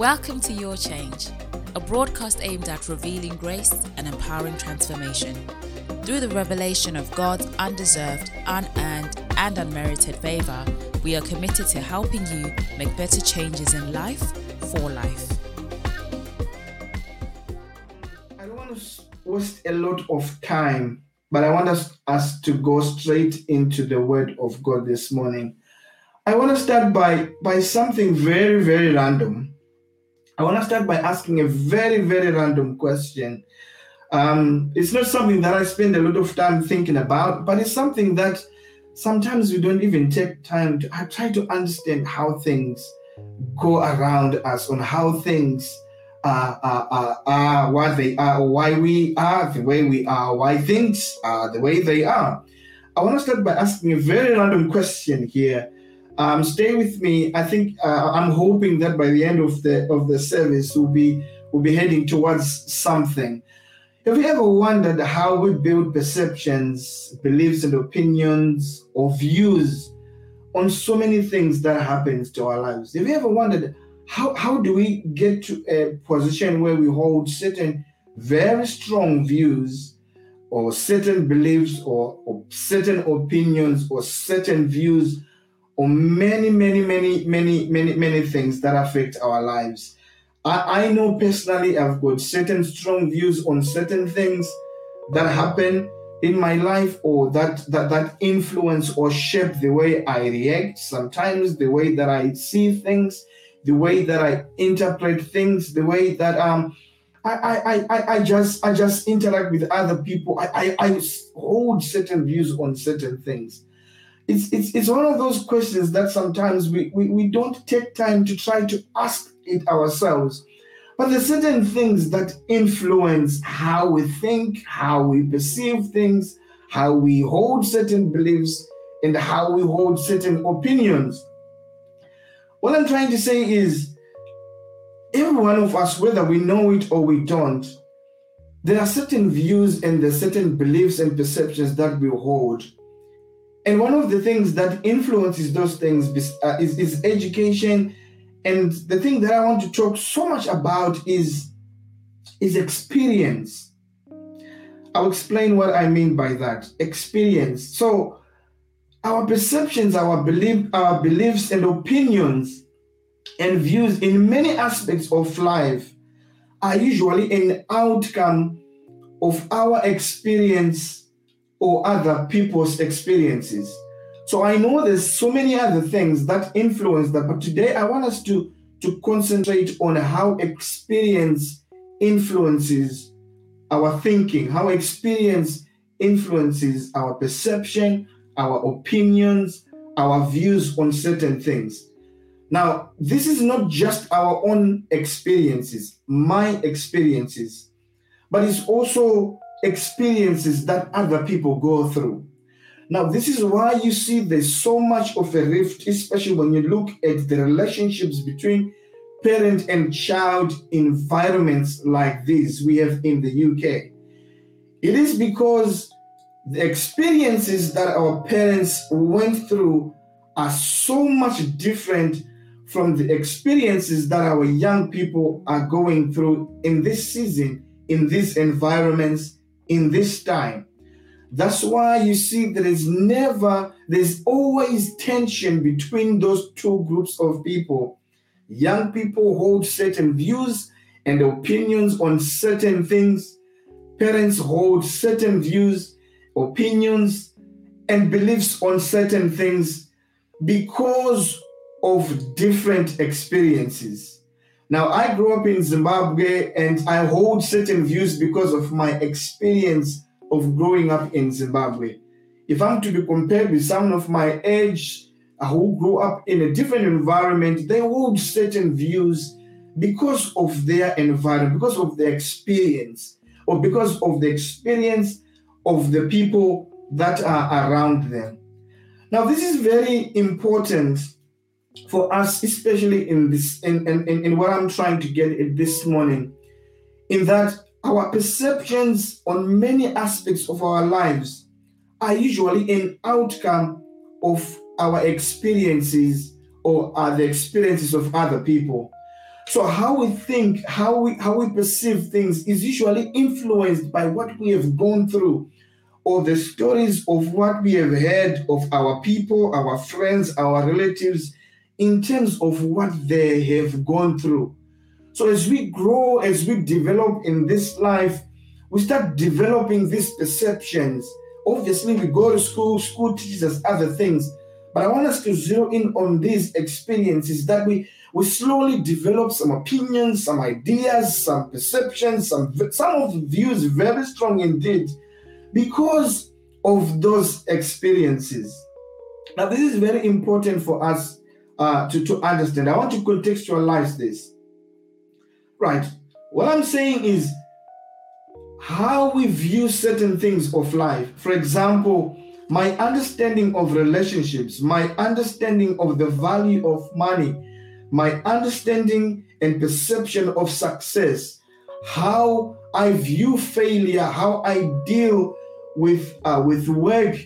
Welcome to Your Change, a broadcast aimed at revealing grace and empowering transformation. Through the revelation of God's undeserved, unearned, and unmerited favor, we are committed to helping you make better changes in life for life. I don't want to waste a lot of time, but I want us, us to go straight into the Word of God this morning. I want to start by, by something very, very random. I want to start by asking a very, very random question. Um, it's not something that I spend a lot of time thinking about, but it's something that sometimes we don't even take time to I try to understand how things go around us, on how things are, are, are, are what they are, why we are the way we are, why things are the way they are. I want to start by asking a very random question here. Um, stay with me. I think uh, I'm hoping that by the end of the of the service, we'll be we'll be heading towards something. Have you ever wondered how we build perceptions, beliefs, and opinions or views on so many things that happens to our lives? Have you ever wondered how, how do we get to a position where we hold certain very strong views or certain beliefs or, or certain opinions or certain views on many, many, many, many, many, many things that affect our lives? I, I know personally I've got certain strong views on certain things that happen in my life or that, that that influence or shape the way I react, sometimes the way that I see things, the way that I interpret things, the way that um I I, I, I just I just interact with other people. I, I, I hold certain views on certain things. It's, it's, it's one of those questions that sometimes we, we, we don't take time to try to ask it ourselves. But there's certain things that influence how we think, how we perceive things, how we hold certain beliefs, and how we hold certain opinions. What I'm trying to say is every one of us, whether we know it or we don't, there are certain views and there are certain beliefs and perceptions that we hold. And one of the things that influences those things uh, is, is education and the thing that I want to talk so much about is, is experience. I'll explain what I mean by that. Experience. So our perceptions, our belief, our beliefs and opinions and views in many aspects of life are usually an outcome of our experience or other people's experiences. So I know there's so many other things that influence that, but today I want us to, to concentrate on how experience influences our thinking, how experience influences our perception, our opinions, our views on certain things. Now, this is not just our own experiences, my experiences, but it's also experiences that other people go through. Now, this is why you see there's so much of a rift, especially when you look at the relationships between parent and child environments like this we have in the UK. It is because the experiences that our parents went through are so much different from the experiences that our young people are going through in this season, in these environments, in this time. That's why you see there is never, there's always tension between those two groups of people. Young people hold certain views and opinions on certain things. Parents hold certain views, opinions, and beliefs on certain things because of different experiences. Now, I grew up in Zimbabwe and I hold certain views because of my experience of growing up in Zimbabwe. If I'm to be compared with someone of my age uh, who grew up in a different environment, they hold certain views because of their environment, because of their experience, or because of the experience of the people that are around them. Now, this is very important for us, especially in this, in, in, in what I'm trying to get at this morning, in that our perceptions on many aspects of our lives are usually an outcome of our experiences or are the experiences of other people. So how we think, how we how we perceive things is usually influenced by what we have gone through or the stories of what we have heard of our people, our friends, our relatives in terms of what they have gone through. So as we grow, as we develop in this life, we start developing these perceptions. Obviously, we go to school, school teaches us other things. But I want us to zero in on these experiences that we we slowly develop some opinions, some ideas, some perceptions, some some of the views very strong indeed, because of those experiences. Now, this is very important for us uh, to, to understand. I want to contextualize this. Right. What I'm saying is how we view certain things of life. For example, my understanding of relationships, my understanding of the value of money, my understanding and perception of success, how I view failure, how I deal with uh, with work.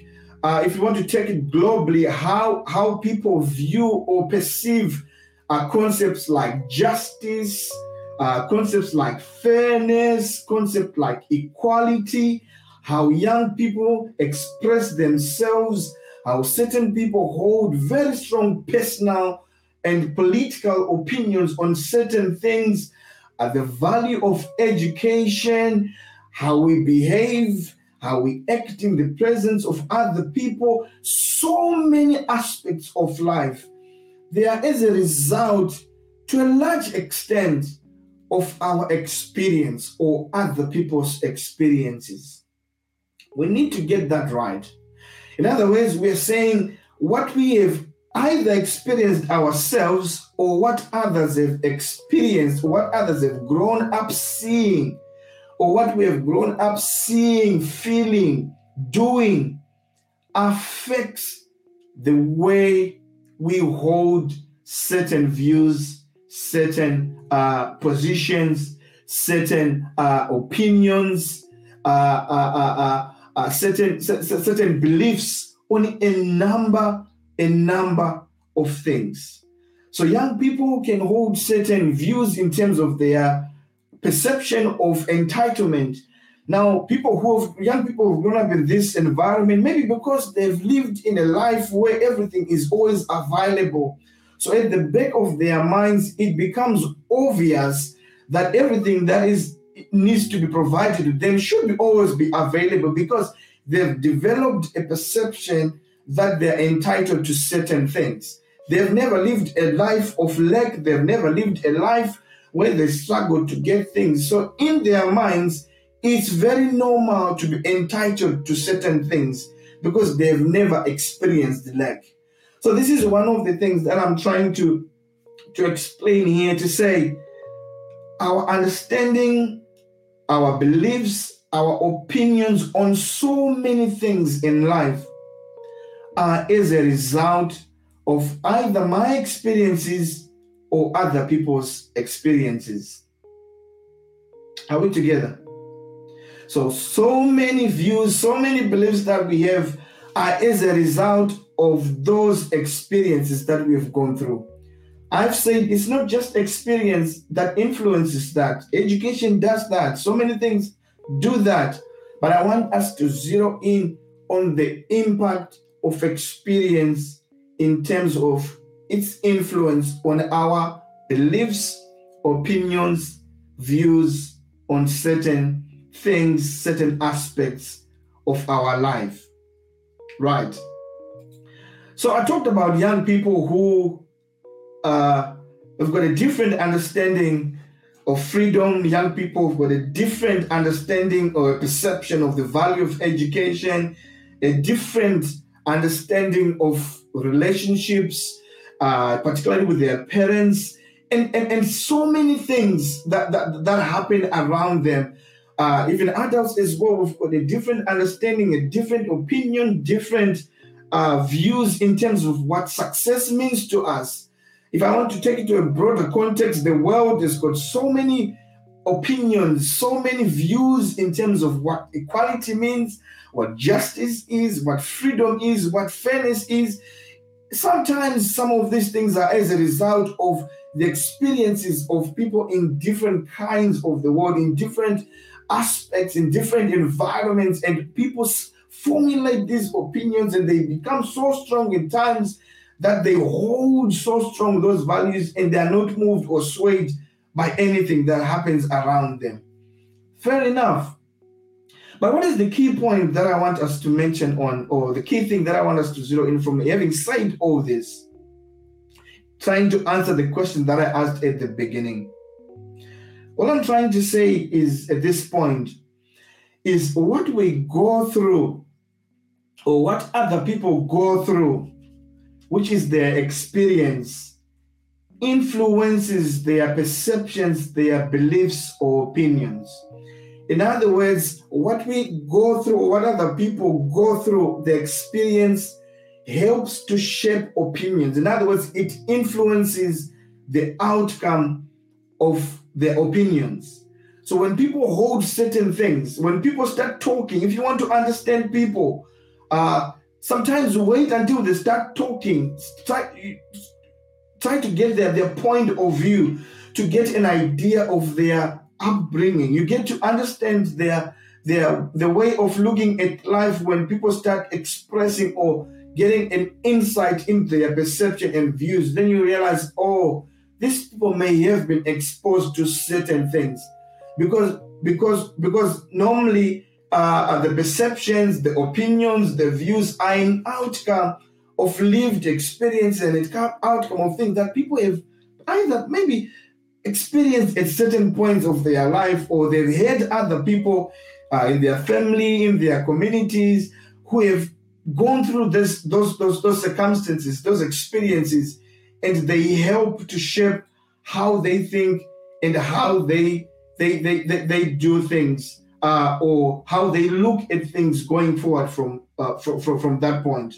Uh, if you want to take it globally, how how people view or perceive uh, concepts like justice, uh, concepts like fairness, concepts like equality, how young people express themselves, how certain people hold very strong personal and political opinions on certain things, uh, the value of education, how we behave, how we act in the presence of other people, so many aspects of life. They are as a result, to a large extent, of our experience or other people's experiences. We need to get that right. In other words, we're saying what we have either experienced ourselves or what others have experienced, what others have grown up seeing, or what we have grown up seeing, feeling, doing affects the way we hold certain views, certain uh, positions, certain uh, opinions, uh, uh, uh, certain certain beliefs on a number a number of things. So young people can hold certain views in terms of their perception of entitlement. Now, people who have young people who've grown up in this environment, maybe because they've lived in a life where everything is always available. So at the back of their minds, it becomes obvious that everything that is needs to be provided to them should always be available because they've developed a perception that they're entitled to certain things. They've never lived a life of lack, they've never lived a life where they struggle to get things. So, in their minds, it's very normal to be entitled to certain things because they've never experienced lack. So, this is one of the things that I'm trying to, to explain here to say our understanding, our beliefs, our opinions on so many things in life are as a result of either my experiences or other people's experiences. Are we together? So, so many views, so many beliefs that we have are as a result of those experiences that we have gone through. I've said it's not just experience that influences that. Education does that. So many things do that. But I want us to zero in on the impact of experience in terms of its influence on our beliefs, opinions, views on certain things, certain aspects of our life. Right. So I talked about young people who uh, have got a different understanding of freedom. Young people have got a different understanding or a perception of the value of education, a different understanding of relationships, uh, particularly with their parents, and, and, and so many things that, that, that happen around them. Uh, even adults as well, we've got a different understanding, a different opinion, different uh, views in terms of what success means to us. If I want to take it to a broader context, the world has got so many opinions, so many views in terms of what equality means, what justice is, what freedom is, what fairness is. Sometimes some of these things are as a result of the experiences of people in different kinds of the world, in different aspects, in different environments, and people formulate these opinions and they become so strong in times that they hold so strong those values and they are not moved or swayed by anything that happens around them. Fair enough. But what is the key point that I want us to mention on, or the key thing that I want us to zero in from having said all this? Trying to answer the question that I asked at the beginning. What I'm trying to say is at this point is what we go through or what other people go through, which is their experience, influences their perceptions, their beliefs, or opinions. In other words, what we go through, what other people go through, the experience helps to shape opinions. In other words, it influences the outcome of their opinions. So when people hold certain things, when people start talking, if you want to understand people, uh, sometimes wait until they start talking. Try, try to get their, their point of view to get an idea of their upbringing. You get to understand their their the way of looking at life when people start expressing or getting an insight into their perception and views. Then you realize, oh, these people may have been exposed to certain things because because because normally uh, the perceptions, the opinions, the views are an outcome of lived experience and an outcome of things that people have either maybe experienced at certain points of their life, or they've had other people uh, in their family, in their communities, who have gone through this, those, those, those circumstances, those experiences, and they help to shape how they think and how they they they, they, they do things, uh, or how they look at things going forward from, uh, from, from from that point.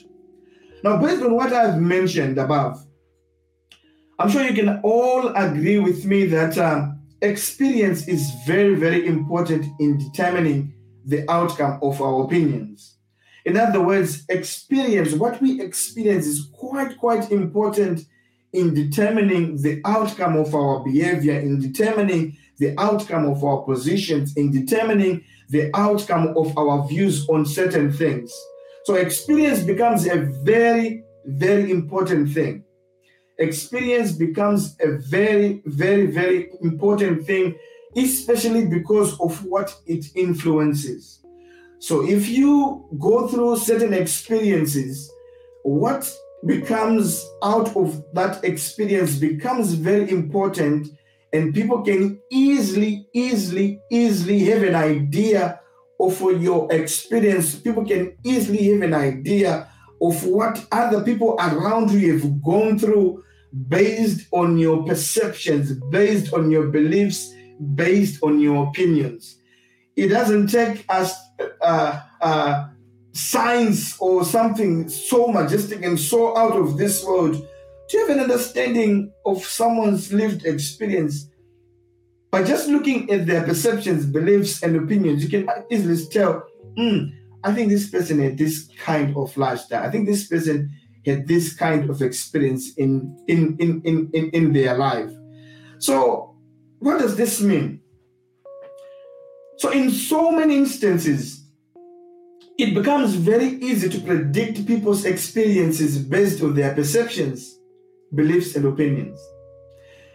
Now, based on what I've mentioned above, I'm sure you can all agree with me that um, experience is very, very important in determining the outcome of our opinions. In other words, experience, what we experience is quite, quite important in determining the outcome of our behavior, in determining the outcome of our positions, in determining the outcome of our views on certain things. So, experience becomes a very, very important thing experience becomes a very, very, very important thing, especially because of what it influences. So if you go through certain experiences, what becomes out of that experience becomes very important and people can easily easily easily have an idea of your experience people can easily have an idea of what other people around you have gone through based on your perceptions, based on your beliefs, based on your opinions. It doesn't take us uh, uh, science or something so majestic and so out of this world to have an understanding of someone's lived experience. By just looking at their perceptions, beliefs, and opinions, you can easily tell, mm, I think this person had this kind of lifestyle. I think this person had this kind of experience in in in in in, in their life. So, what does this mean? So, in so many instances, it becomes very easy to predict people's experiences based on their perceptions, beliefs, and opinions.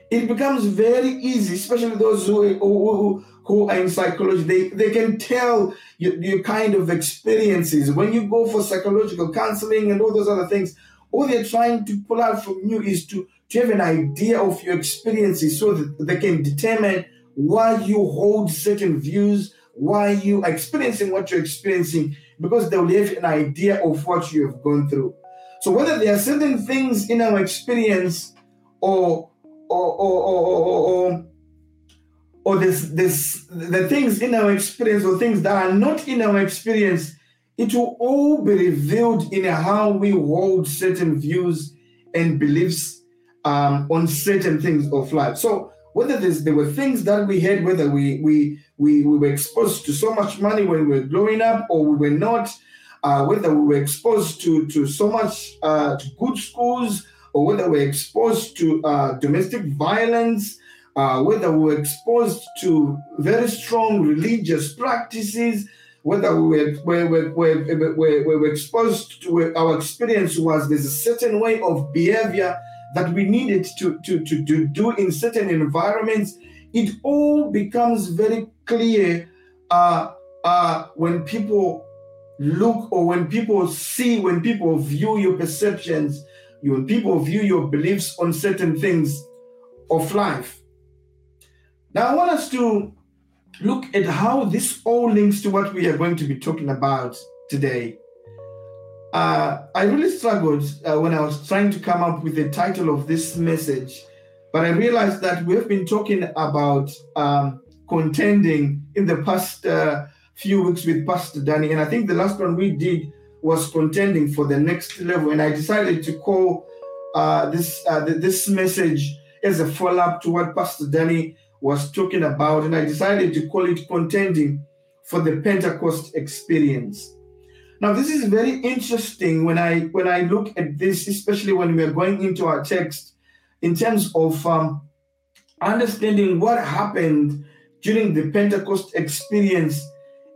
It becomes very easy, especially those who, who, who are in psychology, they, they can tell your, your kind of experiences. When you go for psychological counseling and all those other things, all they're trying to pull out from you is to, to have an idea of your experiences so that they can determine why you hold certain views, why you are experiencing what you're experiencing, because they will have an idea of what you have gone through. So whether there are certain things in our experience or or or or, or, or or this this the things in our experience or things that are not in our experience it will all be revealed in how we hold certain views and beliefs um, on certain things of life. So whether there were things that we had whether we, we we we were exposed to so much money when we were growing up or we were not uh, whether we were exposed to, to so much uh, to good schools, or whether we're exposed to uh, domestic violence, uh, whether we were exposed to very strong religious practices, whether we were, we we were exposed to our experience was there's a certain way of behavior that we needed to, to, to, to do in certain environments, it all becomes very clear uh, uh, when people look or when people see, when people view your perceptions, when people view your beliefs on certain things of life. Now, I want us to look at how this all links to what we are going to be talking about today. Uh, I really struggled uh, when I was trying to come up with the title of this message, but I realized that we have been talking about um, contending in the past uh, few weeks with Pastor Danny, and I think the last one we did was contending for the next level, and I decided to call uh, this uh, this message as a follow up to what Pastor Danny was talking about, and I decided to call it contending for the Pentecost experience. Now, this is very interesting when I when I look at this, especially when we are going into our text, in terms of um, understanding what happened during the Pentecost experience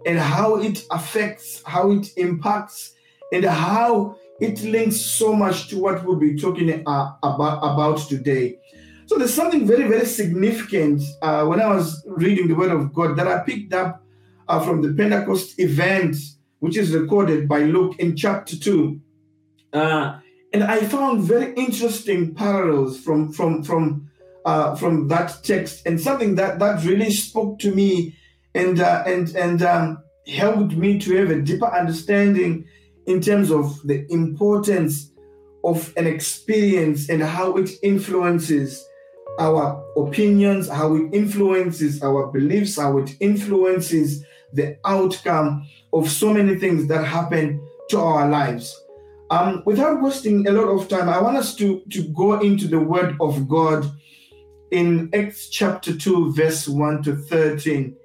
and how it affects, how it impacts, and how it links so much to what we'll be talking uh, about, about today. So there's something very, very significant uh, when I was reading the Word of God that I picked up uh, from the Pentecost event which is recorded by Luke in chapter 2. Uh, and I found very interesting parallels from from from uh, from that text, and something that that really spoke to me, and uh, and and um, helped me to have a deeper understanding in terms of the importance of an experience and how it influences our opinions, how it influences our beliefs, how it influences the outcome of so many things that happen to our lives. Um, without wasting a lot of time, I want us to, to go into the Word of God in Acts chapter 2, verse 1 to 13.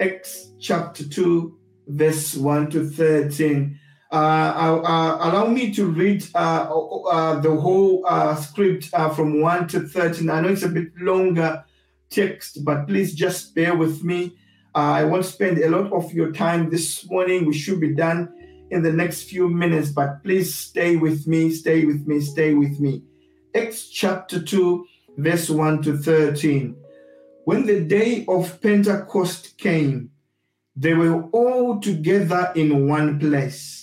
Acts chapter 2, verse 1 to 13. Uh, uh, uh, allow me to read the whole script from 1 to 13. I know it's a bit longer text, but please just bear with me I won't spend a lot of your time this morning. We should be done in the next few minutes, but please stay with me, stay with me, stay with me. Acts chapter 2, verse 1 to 13. When the day of Pentecost came, they were all together in one place.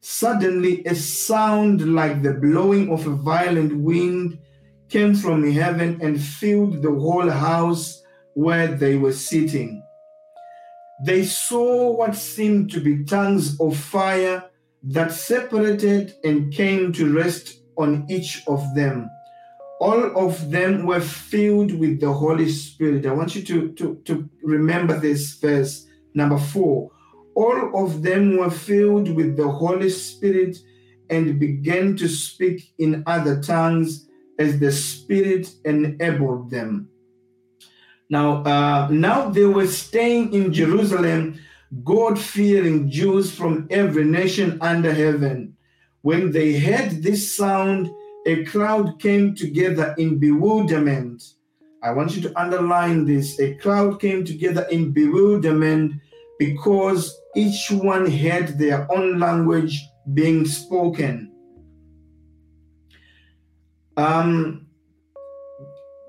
Suddenly, a sound like the blowing of a violent wind came from heaven and filled the whole house where they were sitting they saw what seemed to be tongues of fire that separated and came to rest on each of them. All of them were filled with the Holy Spirit. I want you to, to, to remember this verse, number four. All of them were filled with the Holy Spirit and began to speak in other tongues as the Spirit enabled them. Now, uh, now they were staying in Jerusalem, God fearing Jews from every nation under heaven. When they heard this sound, a crowd came together in bewilderment. I want you to underline this. A crowd came together in bewilderment because each one had their own language being spoken. Um,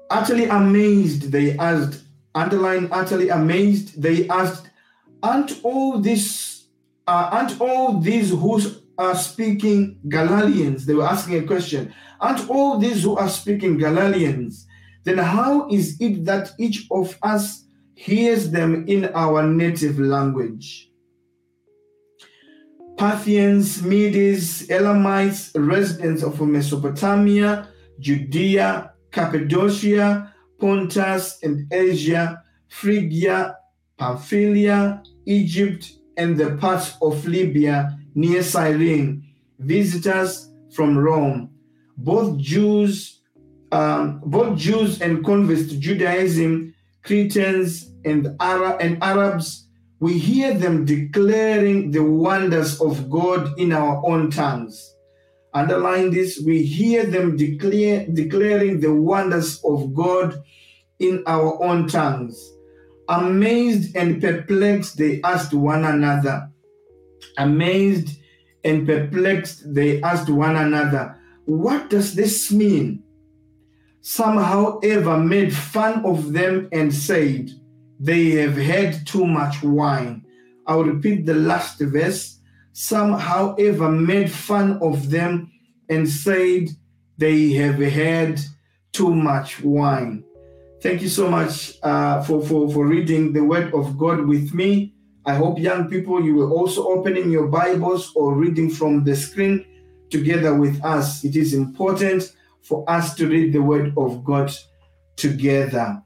utterly amazed, they asked, underline utterly amazed, they asked, aren't all this, uh, aren't all these who are speaking Galileans? They were asking a question. Aren't all these who are speaking Galileans? Then how is it that each of us hears them in our native language? Parthians, Medes, Elamites, residents of Mesopotamia, Judea, Cappadocia, Pontus and Asia, Phrygia, Pamphylia, Egypt, and the parts of Libya near Cyrene, visitors from Rome, both Jews, um, both Jews and converts to Judaism, Cretans and, and Arabs we hear them declaring the wonders of God in our own tongues. Underline this, we hear them declare, declaring the wonders of God in our own tongues. Amazed and perplexed, they asked one another. Amazed and perplexed, they asked one another, What does this mean? Some, however, made fun of them and said, they have had too much wine. I'll repeat the last verse. Some, however, made fun of them and said they have had too much wine. Thank you so much uh, for, for, for reading the word of God with me. I hope, young people, you will also opening your Bibles or reading from the screen together with us. It is important for us to read the word of God together.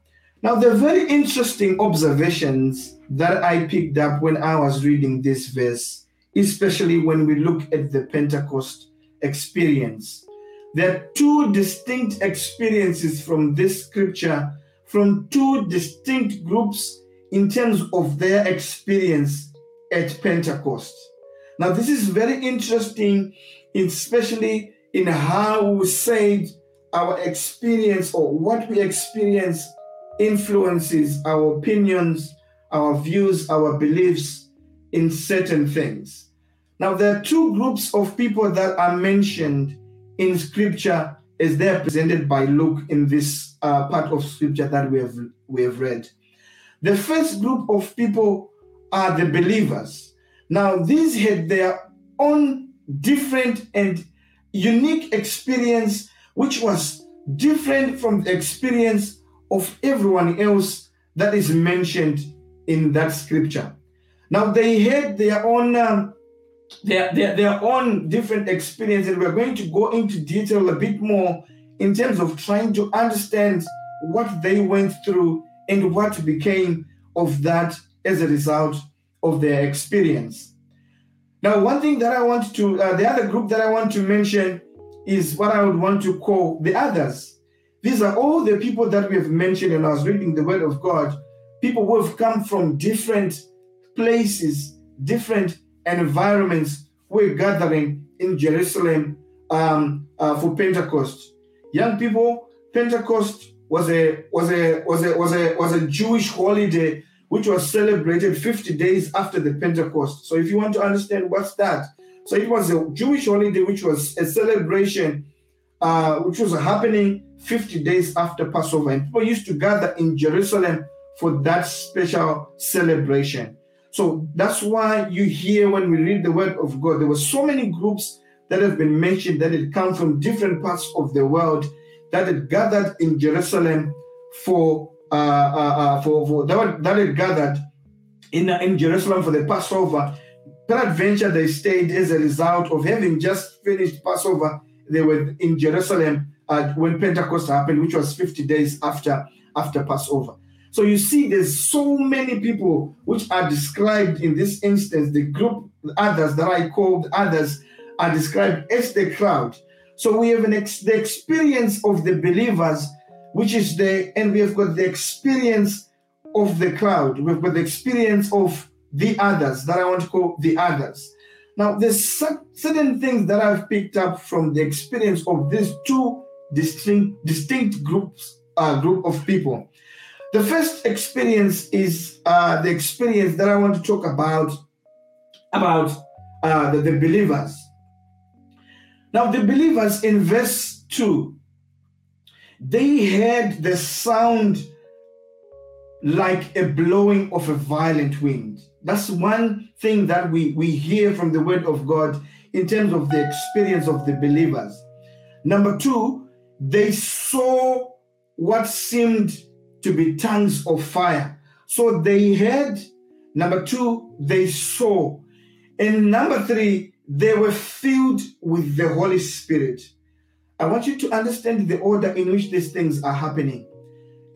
Now, are very interesting observations that I picked up when I was reading this verse, especially when we look at the Pentecost experience. There are two distinct experiences from this scripture, from two distinct groups in terms of their experience at Pentecost. Now, this is very interesting, especially in how we said our experience or what we experience influences our opinions, our views, our beliefs in certain things. Now, there are two groups of people that are mentioned in scripture as they are presented by Luke in this uh, part of scripture that we have, we have read. The first group of people are the believers. Now, these had their own different and unique experience, which was different from the experience of everyone else that is mentioned in that scripture. Now they had their own um, their, their their own different experience, and we're going to go into detail a bit more in terms of trying to understand what they went through and what became of that as a result of their experience. Now, one thing that I want to, uh, the other group that I want to mention is what I would want to call the others. These are all the people that we have mentioned, and I was reading the Word of God. People who have come from different places, different environments, were gathering in Jerusalem um, uh, for Pentecost. Young people, Pentecost was a was a was a was a was a Jewish holiday which was celebrated 50 days after the Pentecost. So if you want to understand what's that, so it was a Jewish holiday which was a celebration uh, which was happening 50 days after Passover. And people used to gather in Jerusalem for that special celebration. So that's why you hear when we read the word of God, there were so many groups that have been mentioned that had come from different parts of the world that had gathered in Jerusalem for uh, uh, uh, for, for that, that had gathered in, in Jerusalem for the Passover. Peradventure, they stayed as a result of having just finished Passover. They were in Jerusalem uh, when Pentecost happened, which was 50 days after, after Passover. So you see, there's so many people which are described in this instance. The group, others that I called others, are described as the crowd. So we have an ex- the experience of the believers, which is the, and we have got the experience of the crowd. We've got the experience of the others that I want to call the others. Now, there's certain things that I've picked up from the experience of these two distinct distinct groups uh, group of people. The first experience is uh, the experience that I want to talk about about uh, the, the believers. Now, the believers in verse two, they heard the sound like a blowing of a violent wind. That's one thing that we, we hear from the word of God in terms of the experience of the believers. Number two, they saw what seemed to be tongues of fire. So they heard. Number two, they saw. And number three, they were filled with the Holy Spirit. I want you to understand the order in which these things are happening.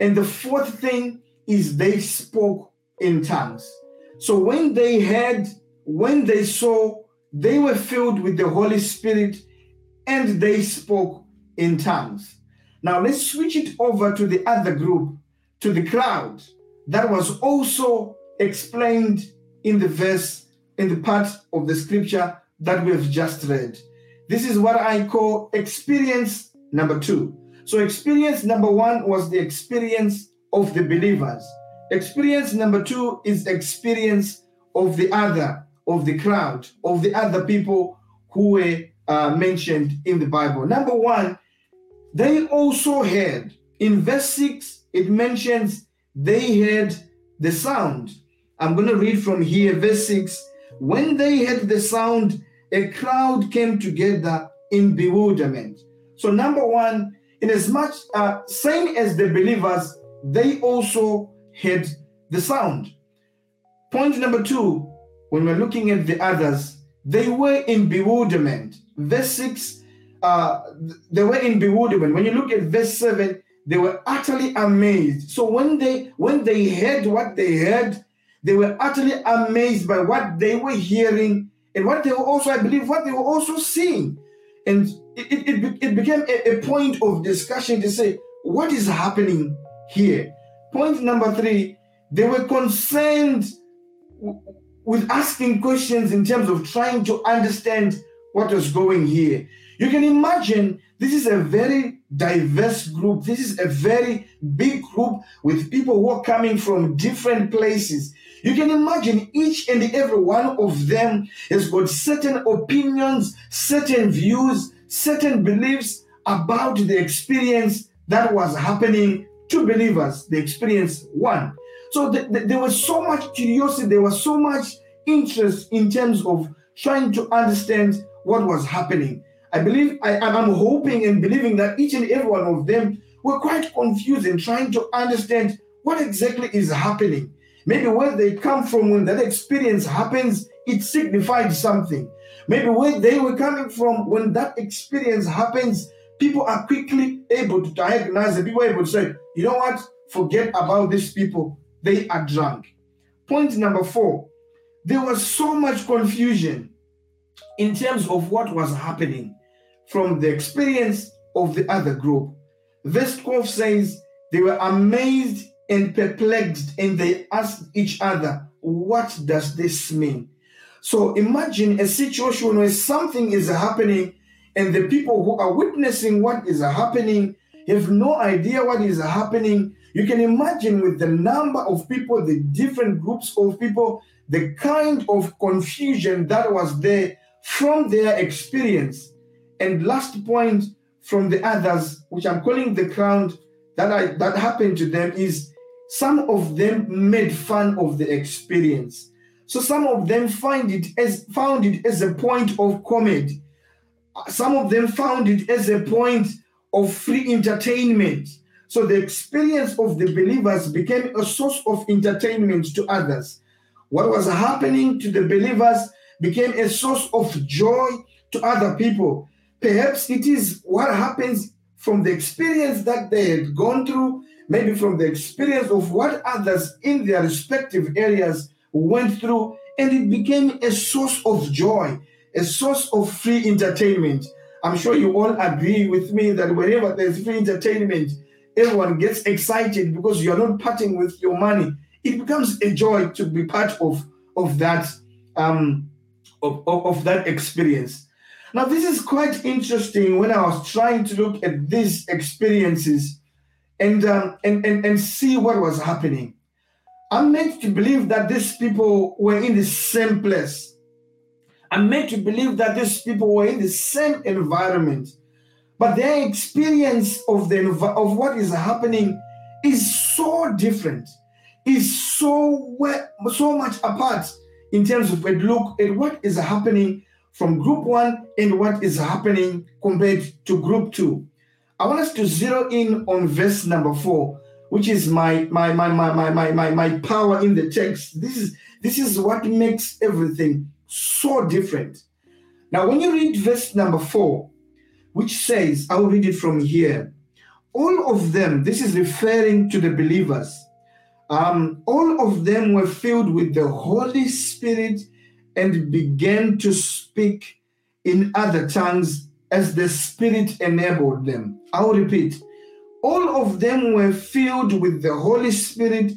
And the fourth thing is they spoke in tongues. So when they had, when they saw, they were filled with the Holy Spirit and they spoke in tongues. Now let's switch it over to the other group, to the crowd that was also explained in the verse, in the part of the scripture that we have just read. This is what I call experience number two. So, experience number one was the experience of the believers. Experience number two is experience of the other, of the crowd, of the other people who were uh, mentioned in the Bible. Number one, they also heard. In verse 6, it mentions they heard the sound. I'm going to read from here, verse 6. When they heard the sound, a crowd came together in bewilderment. So, number one, in as much uh, same as the believers, they also heard the sound. Point number two, when we're looking at the others, they were in bewilderment. Verse 6, uh, they were in bewilderment. When you look at verse 7, they were utterly amazed. So when they when they heard what they heard, they were utterly amazed by what they were hearing and what they were also, I believe, what they were also seeing. And it, it, it became a, a point of discussion to say, what is happening here? Point number three, they were concerned with asking questions in terms of trying to understand what was going here. You can imagine this is a very diverse group. This is a very big group with people who are coming from different places. You can imagine each and every one of them has got certain opinions, certain views, certain beliefs about the experience that was happening to believers, they experience one. So th- th- there was so much curiosity, there was so much interest in terms of trying to understand what was happening. I believe, I, am hoping and believing that each and every one of them were quite confused in trying to understand what exactly is happening. Maybe where they come from when that experience happens, it signified something. Maybe where they were coming from when that experience happens, people are quickly able to diagnose it. People able to say, you know what? Forget about these people. They are drunk. Point number four there was so much confusion in terms of what was happening from the experience of the other group. Verse 12 says, They were amazed and perplexed, and they asked each other, What does this mean? So imagine a situation where something is happening, and the people who are witnessing what is happening have no idea what is happening. You can imagine with the number of people, the different groups of people, the kind of confusion that was there from their experience. And last point from the others, which I'm calling the crowd that I that happened to them, is some of them made fun of the experience. So some of them find it as found it as a point of comedy. Some of them found it as a point of free entertainment. So the experience of the believers became a source of entertainment to others. What was happening to the believers became a source of joy to other people. Perhaps it is what happens from the experience that they had gone through, maybe from the experience of what others in their respective areas went through, and it became a source of joy, a source of free entertainment. I'm sure you all agree with me that wherever there's free entertainment, everyone gets excited because you're not parting with your money. It becomes a joy to be part of, of that um, of, of, of that experience. Now, this is quite interesting when I was trying to look at these experiences and, um, and, and, and see what was happening. I'm meant to believe that these people were in the same place. I'm to believe that these people were in the same environment. But their experience of, the, of what is happening is so different, is so, so much apart in terms of a look at what is happening from group one and what is happening compared to group two. I want us to zero in on verse number four, which is my my my my my my my, my power in the text. This is this is what makes everything so different. Now, when you read verse number four, which says, I will read it from here. All of them, this is referring to the believers um, all of them were filled with the Holy Spirit and began to speak in other tongues as the Spirit enabled them. I'll repeat. All of them were filled with the Holy Spirit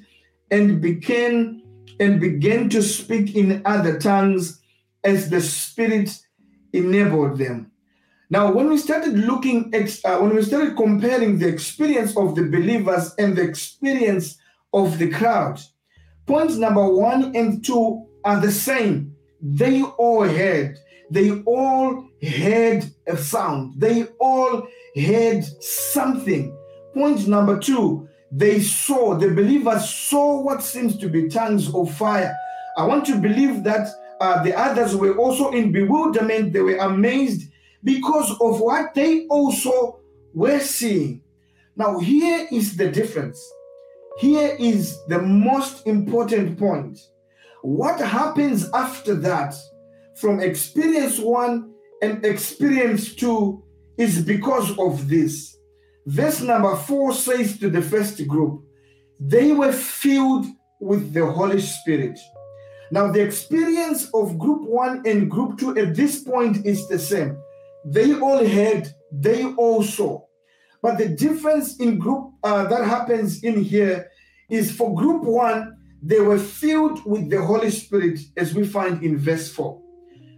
and began and began to speak in other tongues as the Spirit enabled them. Now, when we started looking at, uh, when we started comparing the experience of the believers and the experience of the crowd, points number one and two are the same. They all heard, they all heard a sound, they all heard something. Point number two, they saw, the believers saw what seems to be tongues of fire. I want to believe that uh, the others were also in bewilderment, they were amazed because of what they also were seeing. Now, here is the difference. Here is the most important point. What happens after that from experience one and experience two is because of this. Verse number four says to the first group, they were filled with the Holy Spirit. Now, the experience of group one and group two at this point is the same. They all heard, they all saw. But the difference in group uh, that happens in here is for group one, they were filled with the Holy Spirit, as we find in verse 4.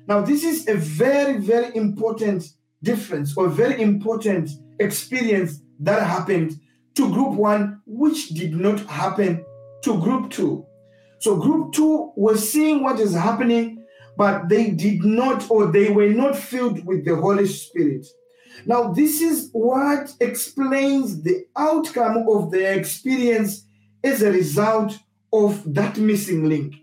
Now, this is a very, very important difference or very important experience that happened to group one, which did not happen to group two. So, group two was seeing what is happening but they did not or they were not filled with the Holy Spirit. Now, this is what explains the outcome of their experience as a result of that missing link.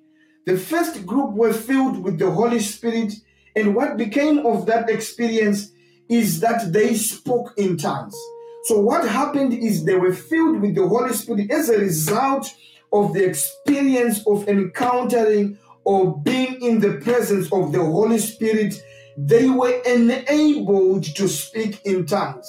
The first group were filled with the Holy Spirit, and what became of that experience is that they spoke in tongues. So, what happened is they were filled with the Holy Spirit as a result of the experience of encountering or being in the presence of the Holy Spirit, they were enabled to speak in tongues.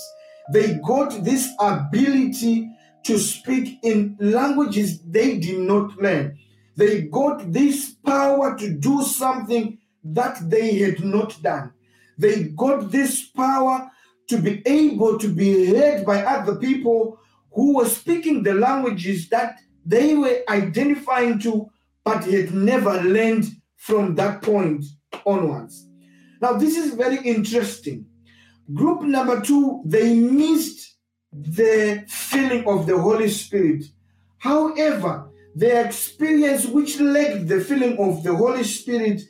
They got this ability to speak in languages they did not learn. They got this power to do something that they had not done. They got this power to be able to be heard by other people who were speaking the languages that they were identifying to but had never learned from that point onwards. Now, this is very interesting. Group number two, they missed the feeling of the Holy Spirit. However, their experience, which lacked the feeling of the Holy Spirit,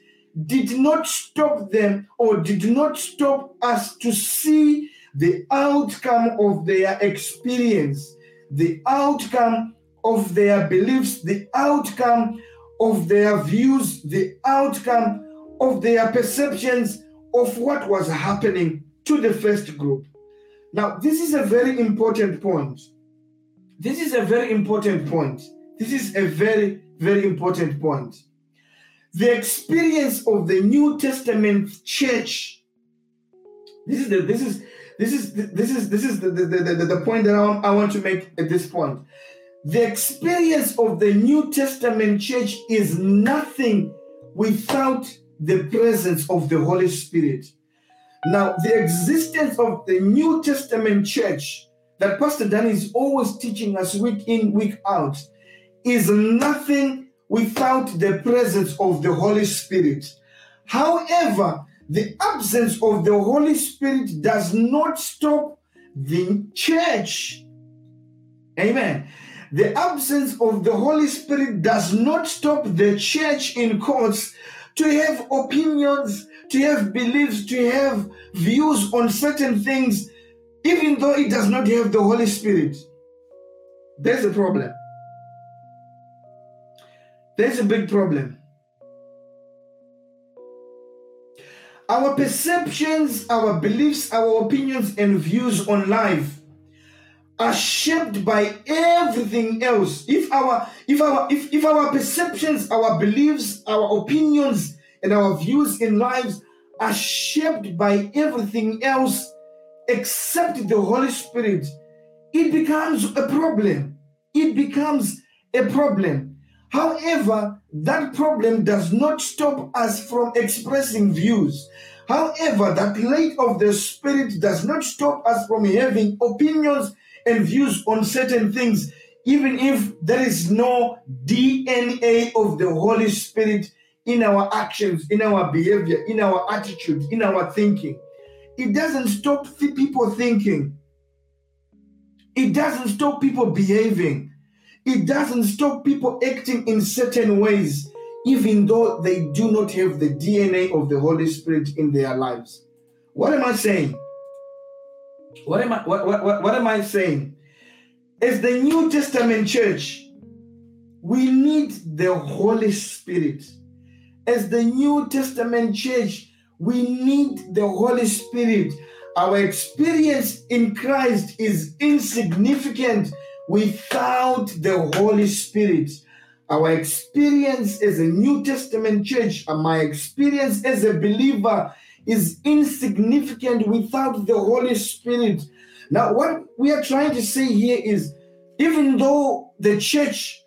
did not stop them or did not stop us to see the outcome of their experience, the outcome of their beliefs, the outcome of their views, the outcome of their perceptions of what was happening to the first group. Now, this is a very important point. This is a very important point. This is a very, very important point. The experience of the New Testament church. This is the this is this is this is this is the, the, the, the point that I want, I want to make at this point. The experience of the New Testament church is nothing without the presence of the Holy Spirit. Now, the existence of the New Testament church that Pastor Dan is always teaching us week in, week out is nothing without the presence of the Holy Spirit. However, the absence of the Holy Spirit does not stop the church. Amen. The absence of the Holy Spirit does not stop the church in courts to have opinions, to have beliefs, to have views on certain things, even though it does not have the Holy Spirit. There's a problem. There's a big problem. Our perceptions, our beliefs, our opinions, and views on life are shaped by everything else. If our if our if, if our perceptions our beliefs our opinions and our views in lives are shaped by everything else except the holy spirit it becomes a problem. It becomes a problem. However that problem does not stop us from expressing views. However that light of the spirit does not stop us from having opinions and views on certain things, even if there is no DNA of the Holy Spirit in our actions, in our behavior, in our attitude, in our thinking. It doesn't stop people thinking. It doesn't stop people behaving. It doesn't stop people acting in certain ways, even though they do not have the DNA of the Holy Spirit in their lives. What am I saying? What am I what, what, what am I saying? As the New Testament church, we need the Holy Spirit. As the New Testament church, we need the Holy Spirit. Our experience in Christ is insignificant without the Holy Spirit. Our experience as a New Testament church, and my experience as a believer, is insignificant without the Holy Spirit. Now, what we are trying to say here is even though the church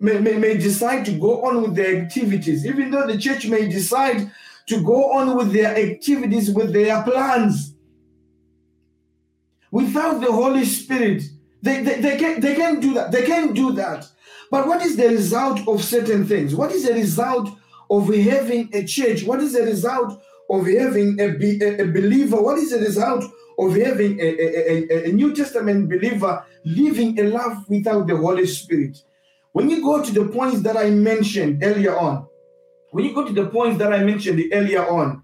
may, may, may decide to go on with their activities, even though the church may decide to go on with their activities, with their plans, without the Holy Spirit, they, they, they, can, they can do that. They can do that. But what is the result of certain things? What is the result of having a church? What is the result of having a, a, a believer? What is the result of having a, a, New Testament believer living a life without the Holy Spirit? When you go to the points that I mentioned earlier on, when you go to the points that I mentioned earlier on,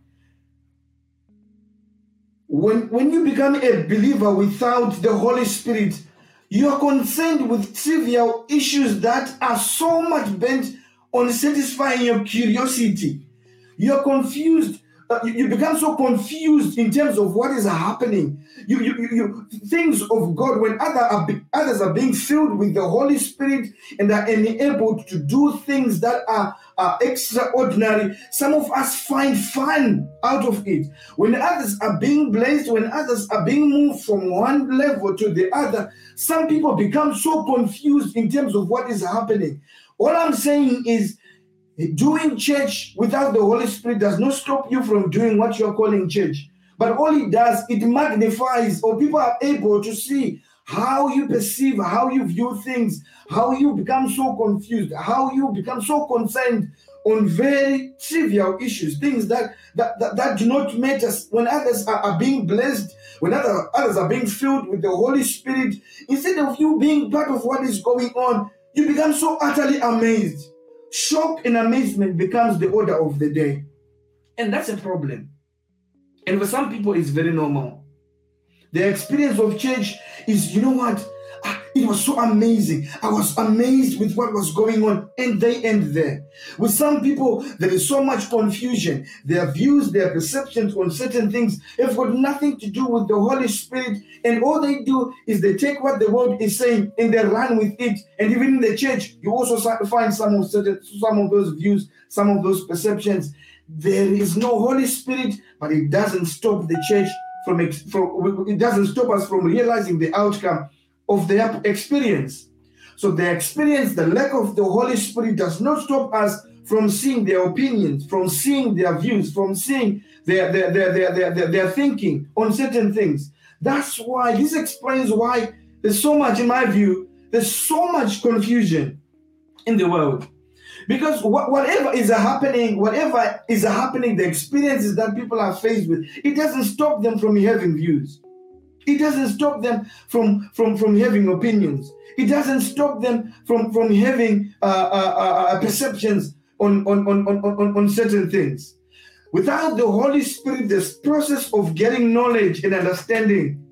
when, when you become a believer without the Holy Spirit, you are concerned with trivial issues that are so much bent on satisfying your curiosity. You are confused you, you, become so confused in terms of what is happening. You, you, you, things of God when other are be, others are being filled with the Holy Spirit and are enabled to do things that are, are extraordinary. Some of us find fun out of it. When others are being blessed, when others are being moved from one level to the other, some people become so confused in terms of what is happening. All I'm saying is Doing church without the Holy Spirit does not stop you from doing what you're calling church. But all it does, it magnifies, or people are able to see how you perceive, how you view things, how you become so confused, how you become so concerned on very trivial issues, things that that, that, that do not matter. When others are, are being blessed, when other, others are being filled with the Holy Spirit, instead of you being part of what is going on, you become so utterly amazed shock and amazement becomes the order of the day. And that's a problem. And for some people, it's very normal. The experience of change is, you know what? It was so amazing. I was amazed with what was going on, and they end there. With some people, there is so much confusion. Their views, their perceptions on certain things have got nothing to do with the Holy Spirit, and all they do is they take what the world is saying and they run with it. And even in the church, you also find some of certain, some of those views, some of those perceptions. There is no Holy Spirit, but it doesn't stop the church from, from it doesn't stop us from realizing the outcome of their experience. So their experience, the lack of the Holy Spirit does not stop us from seeing their opinions, from seeing their views, from seeing their, their, their, their, their, their, their thinking on certain things. That's why, this explains why there's so much, in my view, there's so much confusion in the world. Because whatever is happening, whatever is happening, the experiences that people are faced with, it doesn't stop them from having views. It doesn't stop them from, from, from having opinions. It doesn't stop them from, from having uh, uh, uh, uh, perceptions on, on, on, on, on certain things. Without the Holy Spirit, this process of getting knowledge and understanding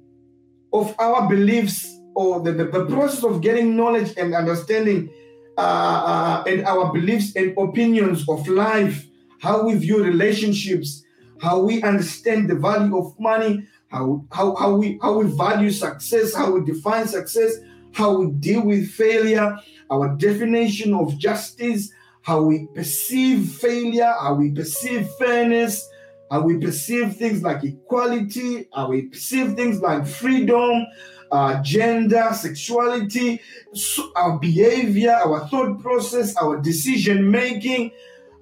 of our beliefs or the, the, the process of getting knowledge and understanding uh, uh, and our beliefs and opinions of life, how we view relationships, how we understand the value of money, how, how, how, we, how we value success, how we define success, how we deal with failure, our definition of justice, how we perceive failure, how we perceive fairness, how we perceive things like equality, how we perceive things like freedom, uh, gender, sexuality, so our behavior, our thought process, our decision making,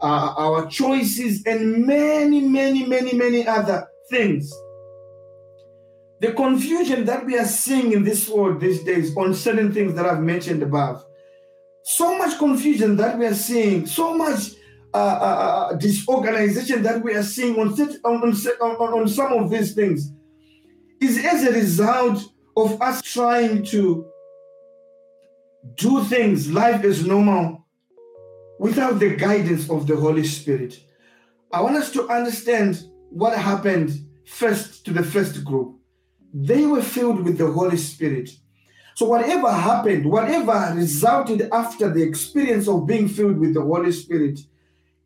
uh, our choices, and many, many, many, many other things. The confusion that we are seeing in this world these days on certain things that I've mentioned above, so much confusion that we are seeing, so much uh, uh, uh disorganization that we are seeing on, on, on, on some of these things is as a result of us trying to do things life as normal without the guidance of the Holy Spirit. I want us to understand what happened first to the first group. They were filled with the Holy Spirit. So, whatever happened, whatever resulted after the experience of being filled with the Holy Spirit,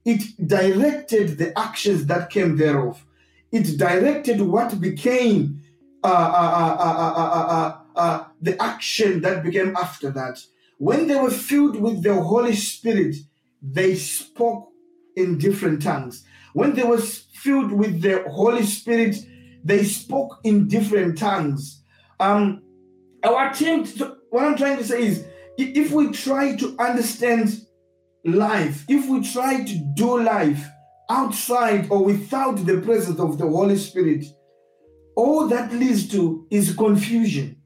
it directed the actions that came thereof. It directed what became uh, uh, uh, the action that became after that. When they were filled with the Holy Spirit, they spoke in different tongues. When they were filled with the Holy Spirit, they spoke in different tongues. Um, our attempt, to, what I'm trying to say is, if we try to understand life, if we try to do life outside or without the presence of the Holy Spirit, all that leads to is confusion.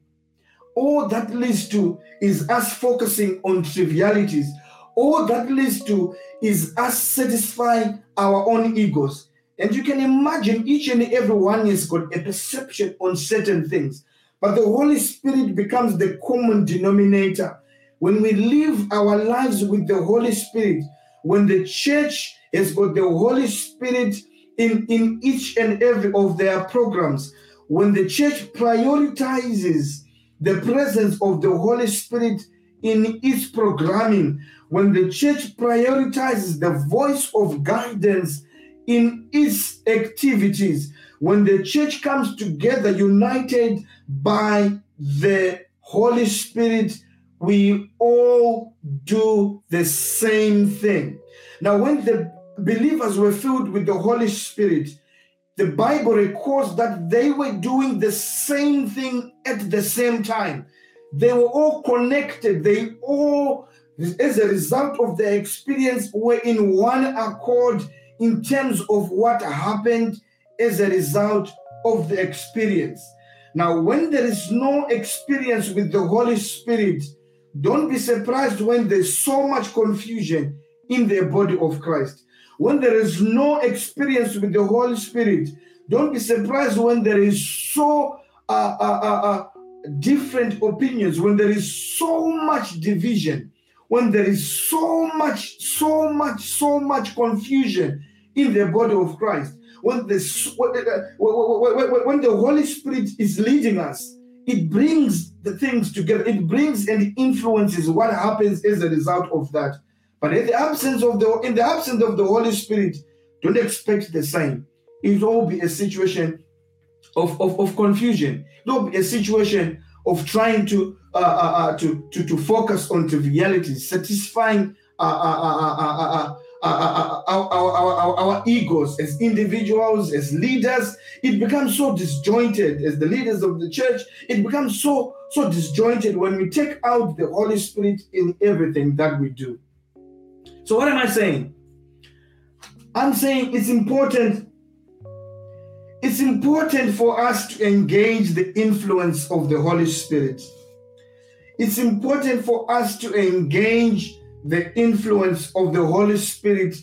All that leads to is us focusing on trivialities. All that leads to is us satisfying our own egos. And you can imagine each and every one has got a perception on certain things. But the Holy Spirit becomes the common denominator. When we live our lives with the Holy Spirit, when the church has got the Holy Spirit in, in each and every of their programs, when the church prioritizes the presence of the Holy Spirit in its programming, when the church prioritizes the voice of guidance in its activities, when the church comes together united by the Holy Spirit, we all do the same thing. Now, when the believers were filled with the Holy Spirit, the Bible records that they were doing the same thing at the same time. They were all connected. They all, as a result of their experience, were in one accord in terms of what happened as a result of the experience. Now, when there is no experience with the Holy Spirit, don't be surprised when there's so much confusion in the body of Christ. When there is no experience with the Holy Spirit, don't be surprised when there is so uh, uh, uh, uh, different opinions, when there is so much division, when there is so much, so much, so much confusion in the body of Christ. When the, when the Holy Spirit is leading us, it brings the things together. It brings and influences what happens as a result of that. But in the absence of the in the absence of the Holy Spirit, don't expect the same. It will be a situation of, of, of confusion. It will be a situation of trying to uh, uh, uh to, to to focus on trivialities, satisfying uh, uh, uh, our, our, our, egos as individuals, as leaders. It becomes so disjointed as the leaders of the church. It becomes so so disjointed when we take out the Holy Spirit in everything that we do. So, what am I saying? I'm saying it's important. It's important for us to engage the influence of the Holy Spirit. It's important for us to engage the influence of the Holy Spirit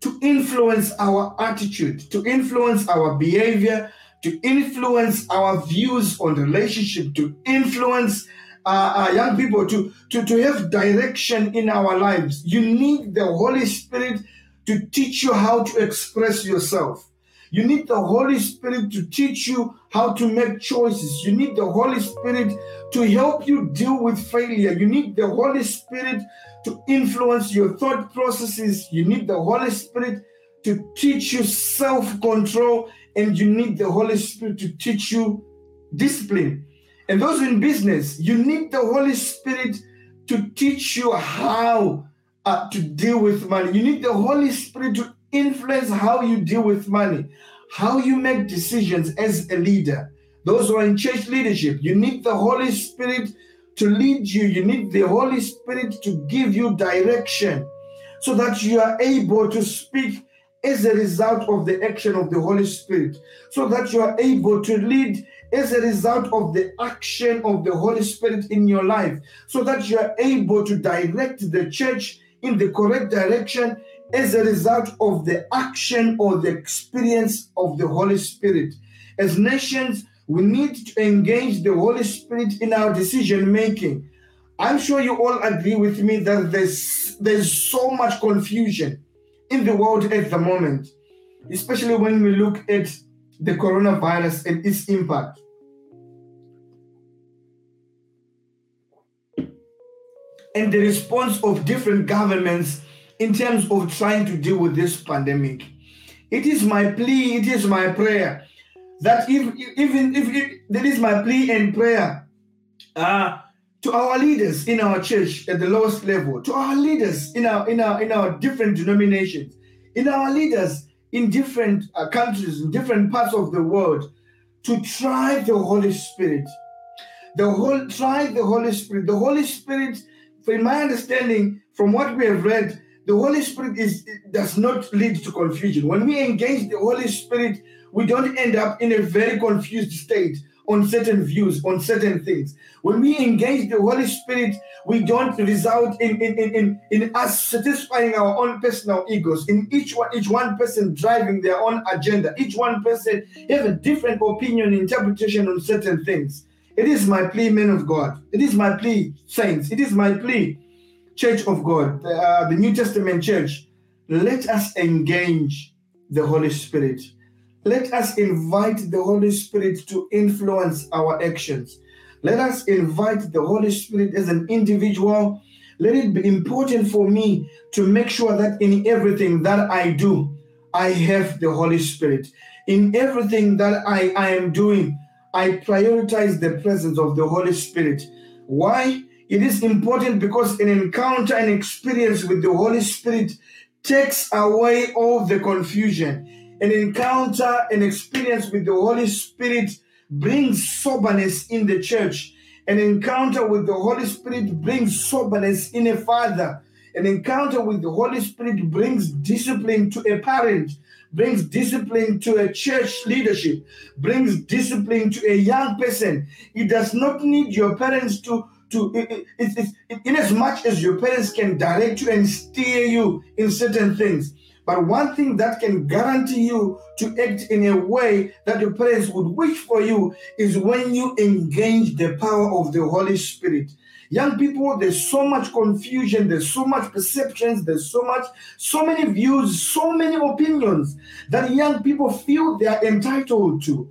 to influence our attitude, to influence our behavior, to influence our views on relationship, to influence uh, uh, young people to, to, to have direction in our lives. You need the Holy Spirit to teach you how to express yourself. You need the Holy Spirit to teach you how to make choices. You need the Holy Spirit to help you deal with failure. You need the Holy Spirit to influence your thought processes. You need the Holy Spirit to teach you self control. And you need the Holy Spirit to teach you discipline. And those in business, you need the Holy Spirit to teach you how uh, to deal with money. You need the Holy Spirit to influence how you deal with money, how you make decisions as a leader. Those who are in church leadership, you need the Holy Spirit to lead you. You need the Holy Spirit to give you direction so that you are able to speak as a result of the action of the Holy Spirit, so that you are able to lead as a result of the action of the Holy Spirit in your life, so that you are able to direct the church in the correct direction as a result of the action or the experience of the Holy Spirit. As nations, we need to engage the Holy Spirit in our decision making. I'm sure you all agree with me that there's there's so much confusion in the world at the moment, especially when we look at the coronavirus and its impact. And the response of different governments in terms of trying to deal with this pandemic. It is my plea, it is my prayer that if even if, if that is my plea and prayer uh, to our leaders in our church at the lowest level, to our leaders in our in our in our different denominations, in our leaders in different uh, countries, in different parts of the world, to try the Holy Spirit. The whole try the Holy Spirit. The Holy Spirit, in my understanding, from what we have read, the Holy Spirit is does not lead to confusion. When we engage the Holy Spirit, we don't end up in a very confused state on certain views, on certain things. When we engage the Holy Spirit, we don't result in, in, in, in, in us satisfying our own personal egos, in each one, each one person driving their own agenda, each one person have a different opinion, interpretation on certain things. It is my plea, men of God. It is my plea, saints. It is my plea Church of God, uh, the New Testament church, let us engage the Holy Spirit. Let us invite the Holy Spirit to influence our actions. Let us invite the Holy Spirit as an individual. Let it be important for me to make sure that in everything that I do, I have the Holy Spirit. In everything that I, I am doing, I prioritize the presence of the Holy Spirit. Why? It is important because an encounter and experience with the Holy Spirit takes away all the confusion. An encounter and experience with the Holy Spirit brings soberness in the church. An encounter with the Holy Spirit brings soberness in a father. An encounter with the Holy Spirit brings discipline to a parent, brings discipline to a church leadership, brings discipline to a young person. It does not need your parents to to it, it, it, in as much as your parents can direct you and steer you in certain things. But one thing that can guarantee you to act in a way that your parents would wish for you is when you engage the power of the Holy Spirit. Young people, there's so much confusion, there's so much perceptions, there's so much, so many views, so many opinions that young people feel they are entitled to.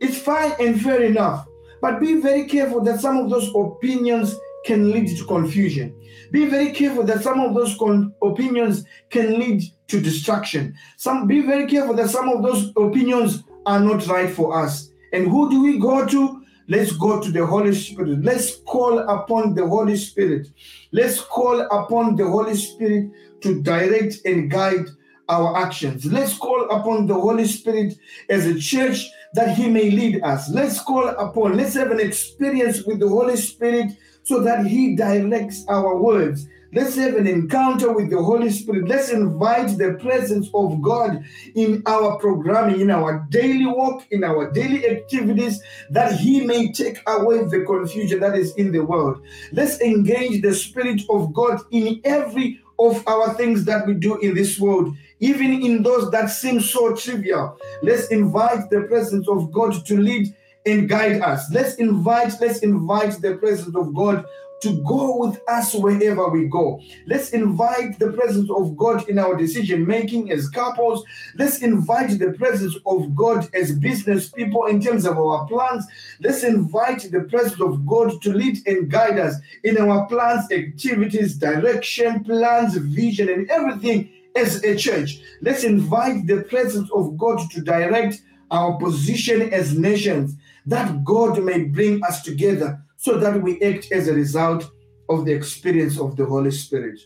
It's fine and fair enough. But be very careful that some of those opinions can lead to confusion. Be very careful that some of those con- opinions can lead to distraction. Some be very careful that some of those opinions are not right for us. And who do we go to? Let's go to the Holy Spirit. Let's call upon the Holy Spirit. Let's call upon the Holy Spirit to direct and guide our actions. Let's call upon the Holy Spirit as a church that He may lead us. Let's call upon, let's have an experience with the Holy Spirit so that He directs our words. Let's have an encounter with the Holy Spirit. Let's invite the presence of God in our programming, in our daily walk, in our daily activities, that He may take away the confusion that is in the world. Let's engage the Spirit of God in every of our things that we do in this world, even in those that seem so trivial. Let's invite the presence of God to lead and guide us. Let's invite, let's invite the presence of God to go with us wherever we go. Let's invite the presence of God in our decision making as couples. Let's invite the presence of God as business people in terms of our plans. Let's invite the presence of God to lead and guide us in our plans, activities, direction, plans, vision, and everything as a church. Let's invite the presence of God to direct our position as nations, that God may bring us together so that we act as a result of the experience of the Holy Spirit.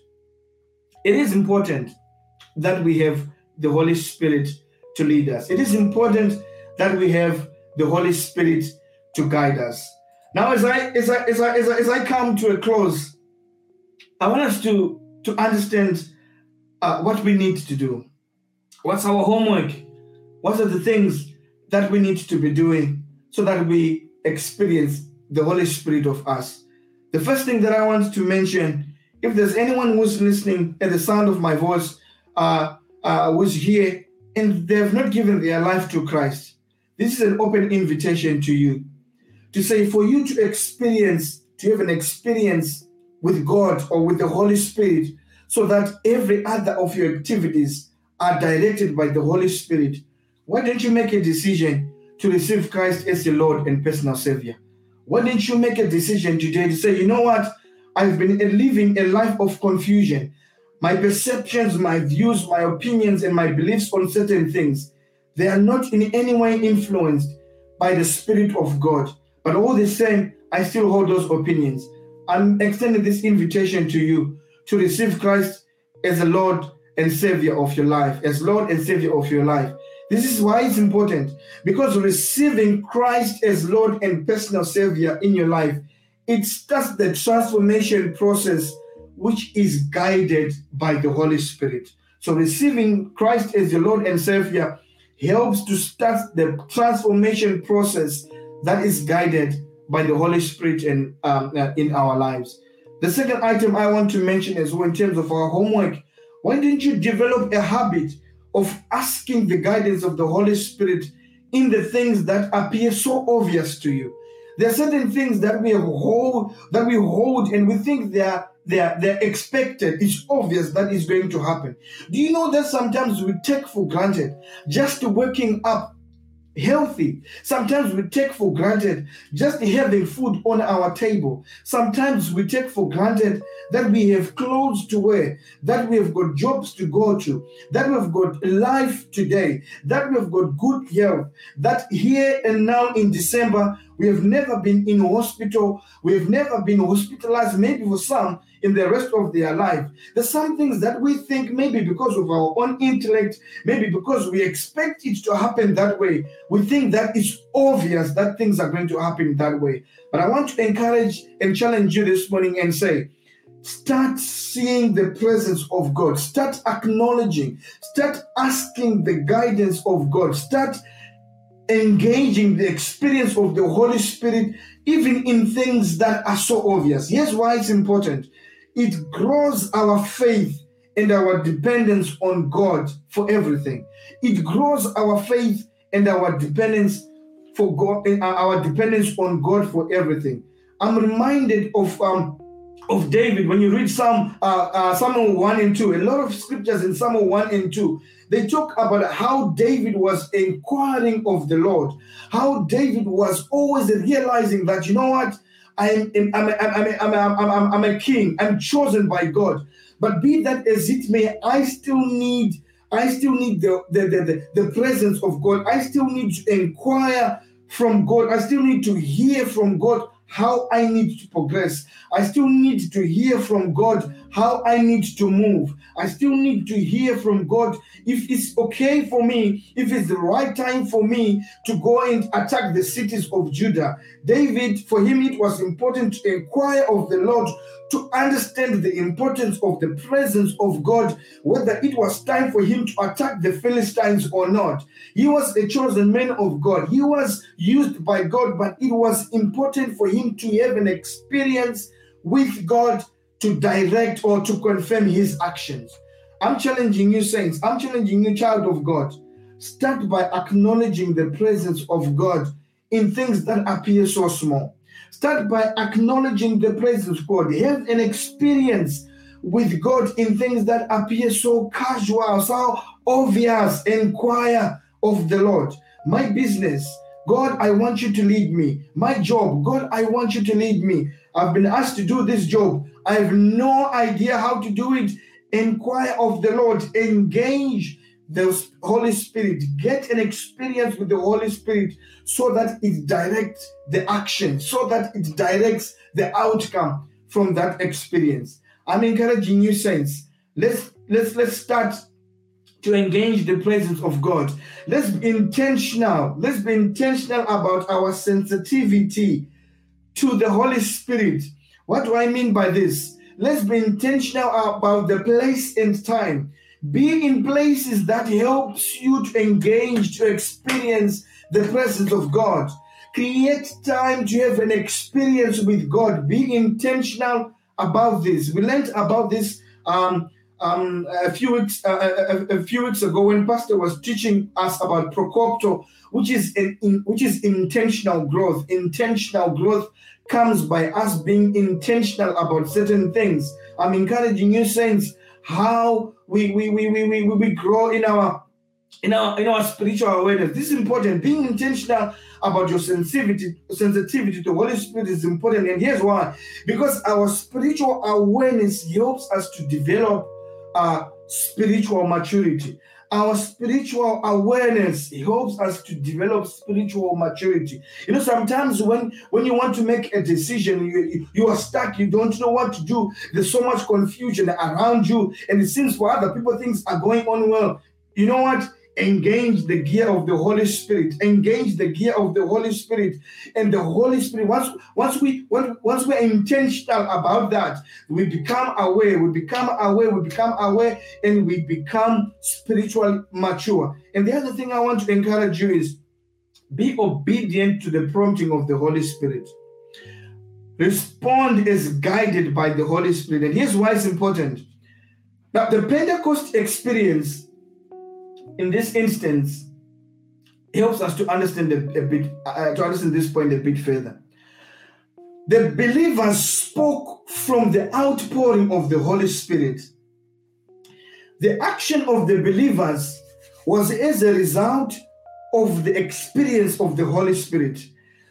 It is important that we have the Holy Spirit to lead us. It is important that we have the Holy Spirit to guide us. Now, as I as I as I as I, as I come to a close, I want us to to understand uh, what we need to do. What's our homework? What are the things that we need to be doing so that we experience the Holy Spirit of us. The first thing that I want to mention, if there's anyone who's listening at the sound of my voice, uh, uh, who's here and they have not given their life to Christ, this is an open invitation to you to say, for you to experience, to have an experience with God or with the Holy Spirit, so that every other of your activities are directed by the Holy Spirit. Why don't you make a decision to receive Christ as your Lord and personal Savior? Why don't you make a decision today to say, you know what? I've been living a life of confusion. My perceptions, my views, my opinions, and my beliefs on certain things, they are not in any way influenced by the Spirit of God. But all the same, I still hold those opinions. I'm extending this invitation to you to receive Christ as the Lord and Savior of your life, as Lord and Savior of your life. This is why it's important because receiving Christ as Lord and personal Savior in your life, it starts the transformation process which is guided by the Holy Spirit. So receiving Christ as your Lord and Savior helps to start the transformation process that is guided by the Holy Spirit and um, uh, in our lives. The second item I want to mention as well in terms of our homework, why didn't you develop a habit of asking the guidance of the Holy Spirit in the things that appear so obvious to you? There are certain things that we hold that we hold and we think they are they are they're expected. It's obvious that is going to happen. Do you know that sometimes we take for granted just waking up healthy. Sometimes we take for granted just having food on our table. Sometimes we take for granted that we have clothes to wear, that we have got jobs to go to, that we've got life today, that we've got good health, that here and now in December, we have never been in hospital, we have never been hospitalized, maybe for some, in the rest of their life. There's some things that we think maybe because of our own intellect, maybe because we expect it to happen that way, we think that it's obvious that things are going to happen that way. But I want to encourage and challenge you this morning and say, start seeing the presence of God, start acknowledging, start asking the guidance of God, start engaging the experience of the Holy Spirit, even in things that are so obvious. Here's why it's important it grows our faith and our dependence on God for everything. It grows our faith and our dependence for God, uh, our dependence on God for everything. I'm reminded of um, of David when you read Psalm uh, uh, Psalm 1 and 2. A lot of scriptures in Psalm 1 and 2 they talk about how David was inquiring of the Lord, how David was always realizing that you know what I'm, I'm, I'm, I'm, I'm, I'm, I'm a king. I'm chosen by God. But be that as it may, I still need I still need the, the, the, the, presence of God. I still need to inquire from God. I still need to hear from God how I need to progress. I still need to hear from God how I need to move. I still need to hear from God if it's okay for me, if it's the right time for me to go and attack the cities of Judah. David, for him, it was important to inquire of the Lord to understand the importance of the presence of God, whether it was time for him to attack the Philistines or not. He was a chosen man of God. He was used by God, but it was important for him to have an experience with God to direct or to confirm his actions. I'm challenging you, saints. I'm challenging you, child of God. Start by acknowledging the presence of God in things that appear so small. Start by acknowledging the presence of God. Have an experience with God in things that appear so casual, so obvious. Inquire of the Lord. My business, God, I want you to lead me. My job, God, I want you to lead me. I've been asked to do this job. I have no idea how to do it. Inquire of the Lord. Engage the Holy Spirit. Get an experience with the Holy Spirit so that it directs the action, so that it directs the outcome from that experience. I'm encouraging you, saints. Let's let's let's start to engage the presence of God. Let's be intentional. Let's be intentional about our sensitivity to the Holy Spirit. What do I mean by this? Let's be intentional about the place and time. Be in places that helps you to engage, to experience the presence of God. Create time to have an experience with God. Be intentional about this. We learned about this um, um, a few weeks uh, a, a, few weeks ago when Pastor was teaching us about Procopto, which is in, in, which is intentional growth. Intentional growth comes by us being intentional about certain things. I'm encouraging you, saints, how we we we we we, we grow in our in our in our spiritual awareness. This is important. Being intentional about your sensitivity sensitivity to Holy Spirit is important. And here's why: because our spiritual awareness helps us to develop uh, spiritual maturity. Our spiritual awareness helps us to develop spiritual maturity. You know, sometimes when when you want to make a decision, you, you are stuck, you don't know what to do. There's so much confusion around you, and it seems for other people things are going on well. You know what? Engage the gear of the Holy Spirit. Engage the gear of the Holy Spirit. And the Holy Spirit, once, once we once we're intentional about that, we become aware, we become aware, we become aware, and we become spiritually mature. And the other thing I want to encourage you is be obedient to the prompting of the Holy Spirit. Respond as guided by the Holy Spirit. And here's why it's important. Now, the Pentecost experience in this instance helps us to understand a, a bit uh, to understand this point a bit further. The believers spoke from the outpouring of the holy spirit. The action of the believers was as a result of the experience of the holy spirit.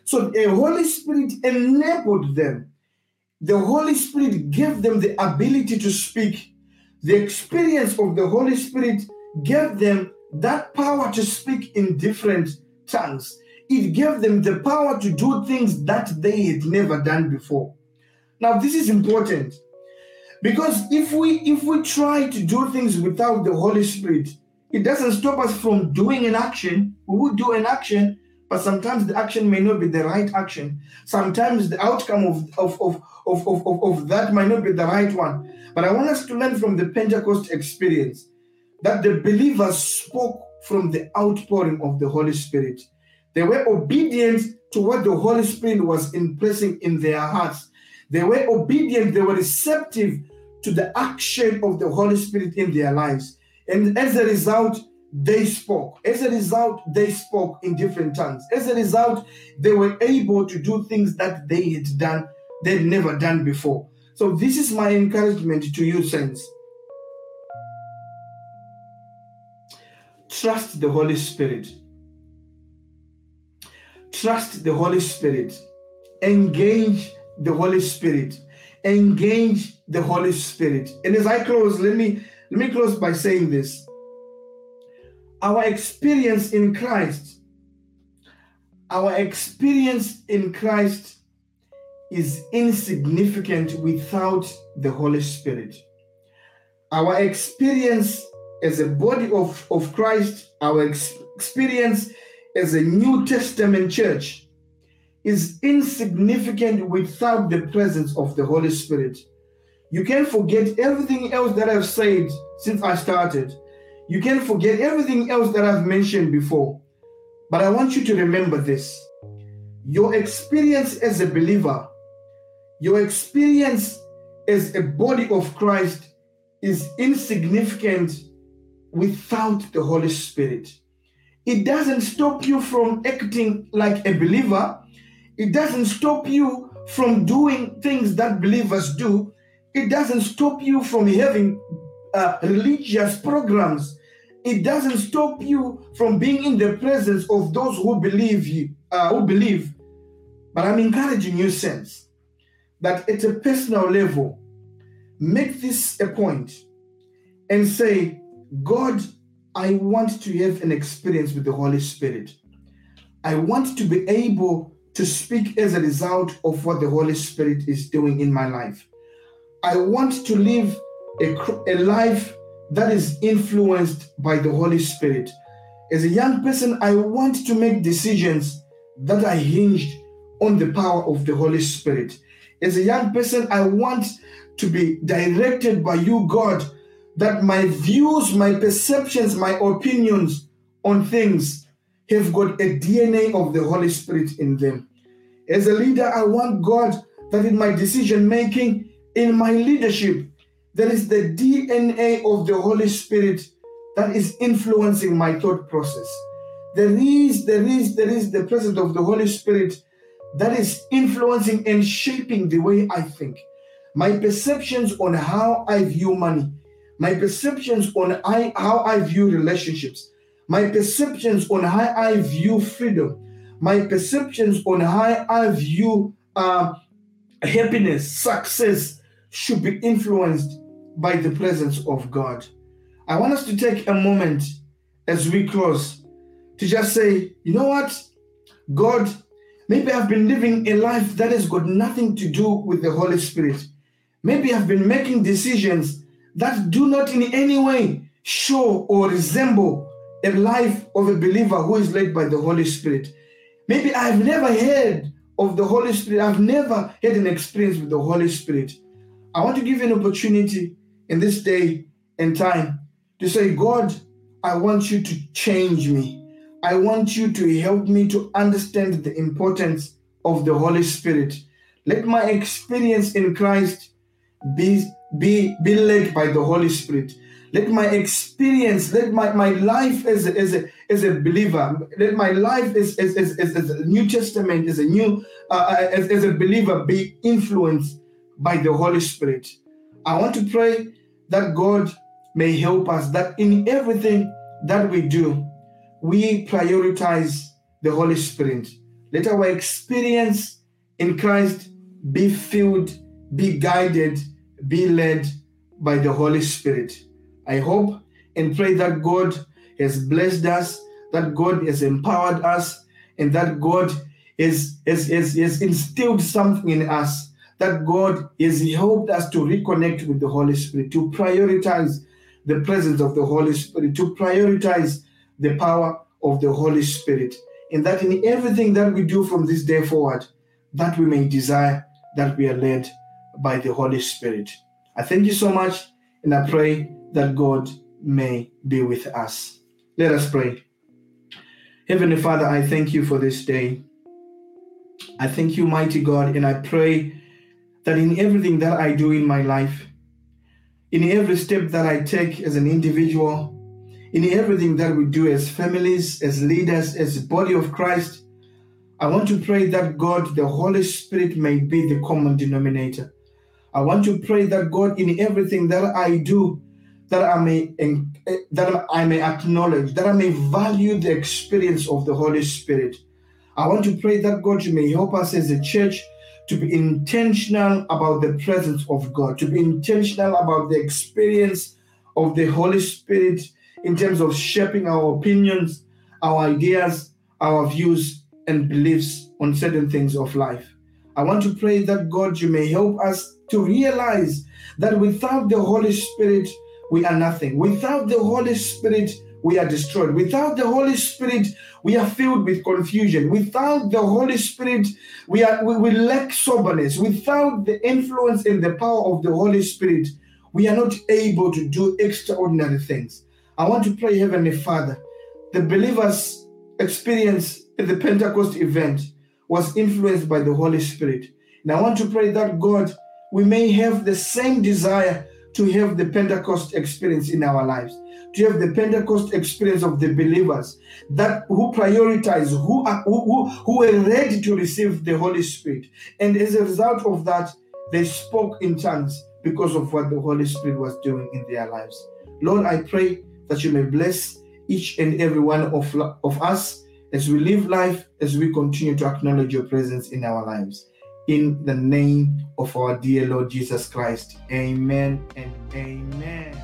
So the holy spirit enabled them. The holy spirit gave them the ability to speak. The experience of the holy spirit gave them that power to speak in different tongues. It gave them the power to do things that they had never done before. Now, this is important because if we if we try to do things without the Holy Spirit, it doesn't stop us from doing an action. We will do an action, but sometimes the action may not be the right action. Sometimes the outcome of, of, of, of, of, of, that might not be the right one. But I want us to learn from the Pentecost experience that the believers spoke from the outpouring of the Holy Spirit. They were obedient to what the Holy Spirit was impressing in their hearts. They were obedient, they were receptive to the action of the Holy Spirit in their lives. And as a result, they spoke. As a result, they spoke in different tongues. As a result, they were able to do things that they had done, they'd never done before. So, this is my encouragement to you, saints Trust the Holy Spirit. Trust the Holy Spirit. Engage the Holy Spirit. Engage the Holy Spirit. And as I close, let me let me close by saying this. Our experience in Christ, our experience in Christ is insignificant without the Holy Spirit. Our experience as a body of, of Christ, our ex- experience as a New Testament church is insignificant without the presence of the Holy Spirit. You can forget everything else that I've said since I started. You can forget everything else that I've mentioned before. But I want you to remember this your experience as a believer, your experience as a body of Christ is insignificant without the Holy Spirit. It doesn't stop you from acting like a believer. It doesn't stop you from doing things that believers do. It doesn't stop you from having uh, religious programs. It doesn't stop you from being in the presence of those who believe you, uh, who believe. But I'm encouraging you, sense, that at a personal level, make this a point and say, God, I want to have an experience with the Holy Spirit. I want to be able to speak as a result of what the Holy Spirit is doing in my life. I want to live a, a life that is influenced by the Holy Spirit. As a young person, I want to make decisions that are hinged on the power of the Holy Spirit. As a young person, I want to be directed by you, God, that my views, my perceptions, my opinions on things have got a DNA of the Holy Spirit in them. As a leader, I want God that in my decision making, in my leadership, there is the DNA of the Holy Spirit that is influencing my thought process. There is, there is, there is the presence of the Holy Spirit that is influencing and shaping the way I think. My perceptions on how I view money, my perceptions on I, how I view relationships, my perceptions on how I view freedom, my perceptions on how I view uh, happiness, success should be influenced by the presence of God. I want us to take a moment as we close to just say, you know what? God, maybe I've been living a life that has got nothing to do with the Holy Spirit. Maybe I've been making decisions that do not in any way show or resemble a life of a believer who is led by the Holy Spirit. Maybe I've never heard of the Holy Spirit. I've never had an experience with the Holy Spirit. I want to give you an opportunity in this day and time to say, God, I want you to change me. I want you to help me to understand the importance of the Holy Spirit. Let my experience in Christ be, be, be led by the Holy Spirit. Let my experience, let my, my life as a, as, a, as a believer, let my life as, as, as, as a New Testament, as a new, uh, uh, as, as a believer be influenced by the Holy Spirit. I want to pray that God may help us, that in everything that we do, we prioritize the Holy Spirit. Let our experience in Christ be filled, be guided, be led by the Holy Spirit. I hope and pray that God has blessed us, that God has empowered us, and that God has, has, has, has instilled something in us, that God has helped us to reconnect with the Holy Spirit, to prioritize the presence of the Holy Spirit, to prioritize the power of the Holy Spirit. And that in everything that we do from this day forward, that we may desire that we are led by the Holy Spirit. I thank you so much, and I pray that God may be with us. Let us pray. Heavenly Father, I thank you for this day. I thank you, mighty God, and I pray that in everything that I do in my life, in every step that I take as an individual, in everything that we do as families, as leaders, as the body of Christ, I want to pray that God, the Holy Spirit, may be the common denominator. I want to pray that God, in everything that I do, that I may eh, that I may acknowledge, that I may value the experience of the Holy Spirit. I want to pray that God you may help us as a church to be intentional about the presence of God, to be intentional about the experience of the Holy Spirit in terms of shaping our opinions, our ideas, our views, and beliefs on certain things of life. I want to pray that God you may help us to realize that without the Holy Spirit, we are nothing. Without the Holy Spirit, we are destroyed. Without the Holy Spirit, we are filled with confusion. Without the Holy Spirit, we are we, we lack soberness. Without the influence and the power of the Holy Spirit, we are not able to do extraordinary things. I want to pray, Heavenly Father, the believers' experience at the Pentecost event was influenced by the Holy Spirit. And I want to pray that God, we may have the same desire to have the Pentecost experience in our lives, to have the Pentecost experience of the believers that who prioritize, who are who, who, who are ready to receive the Holy Spirit. And as a result of that, they spoke in tongues because of what the Holy Spirit was doing in their lives. Lord, I pray that you may bless each and every one of, of us as we live life, as we continue to acknowledge your presence in our lives in the name of our dear Lord Jesus Christ. Amen and amen.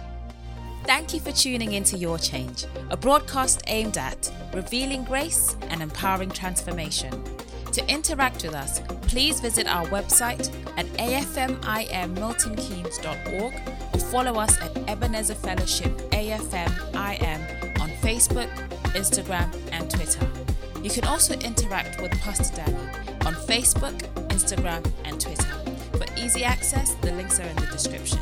Thank you for tuning into Your Change, a broadcast aimed at revealing grace and empowering transformation. To interact with us, please visit our website at afmimmiltonkeynes.org or follow us at Ebenezer Fellowship AFMIM on Facebook, Instagram, and Twitter. You can also interact with Pastor Danny on Facebook, Instagram, and Twitter. For easy access, the links are in the description.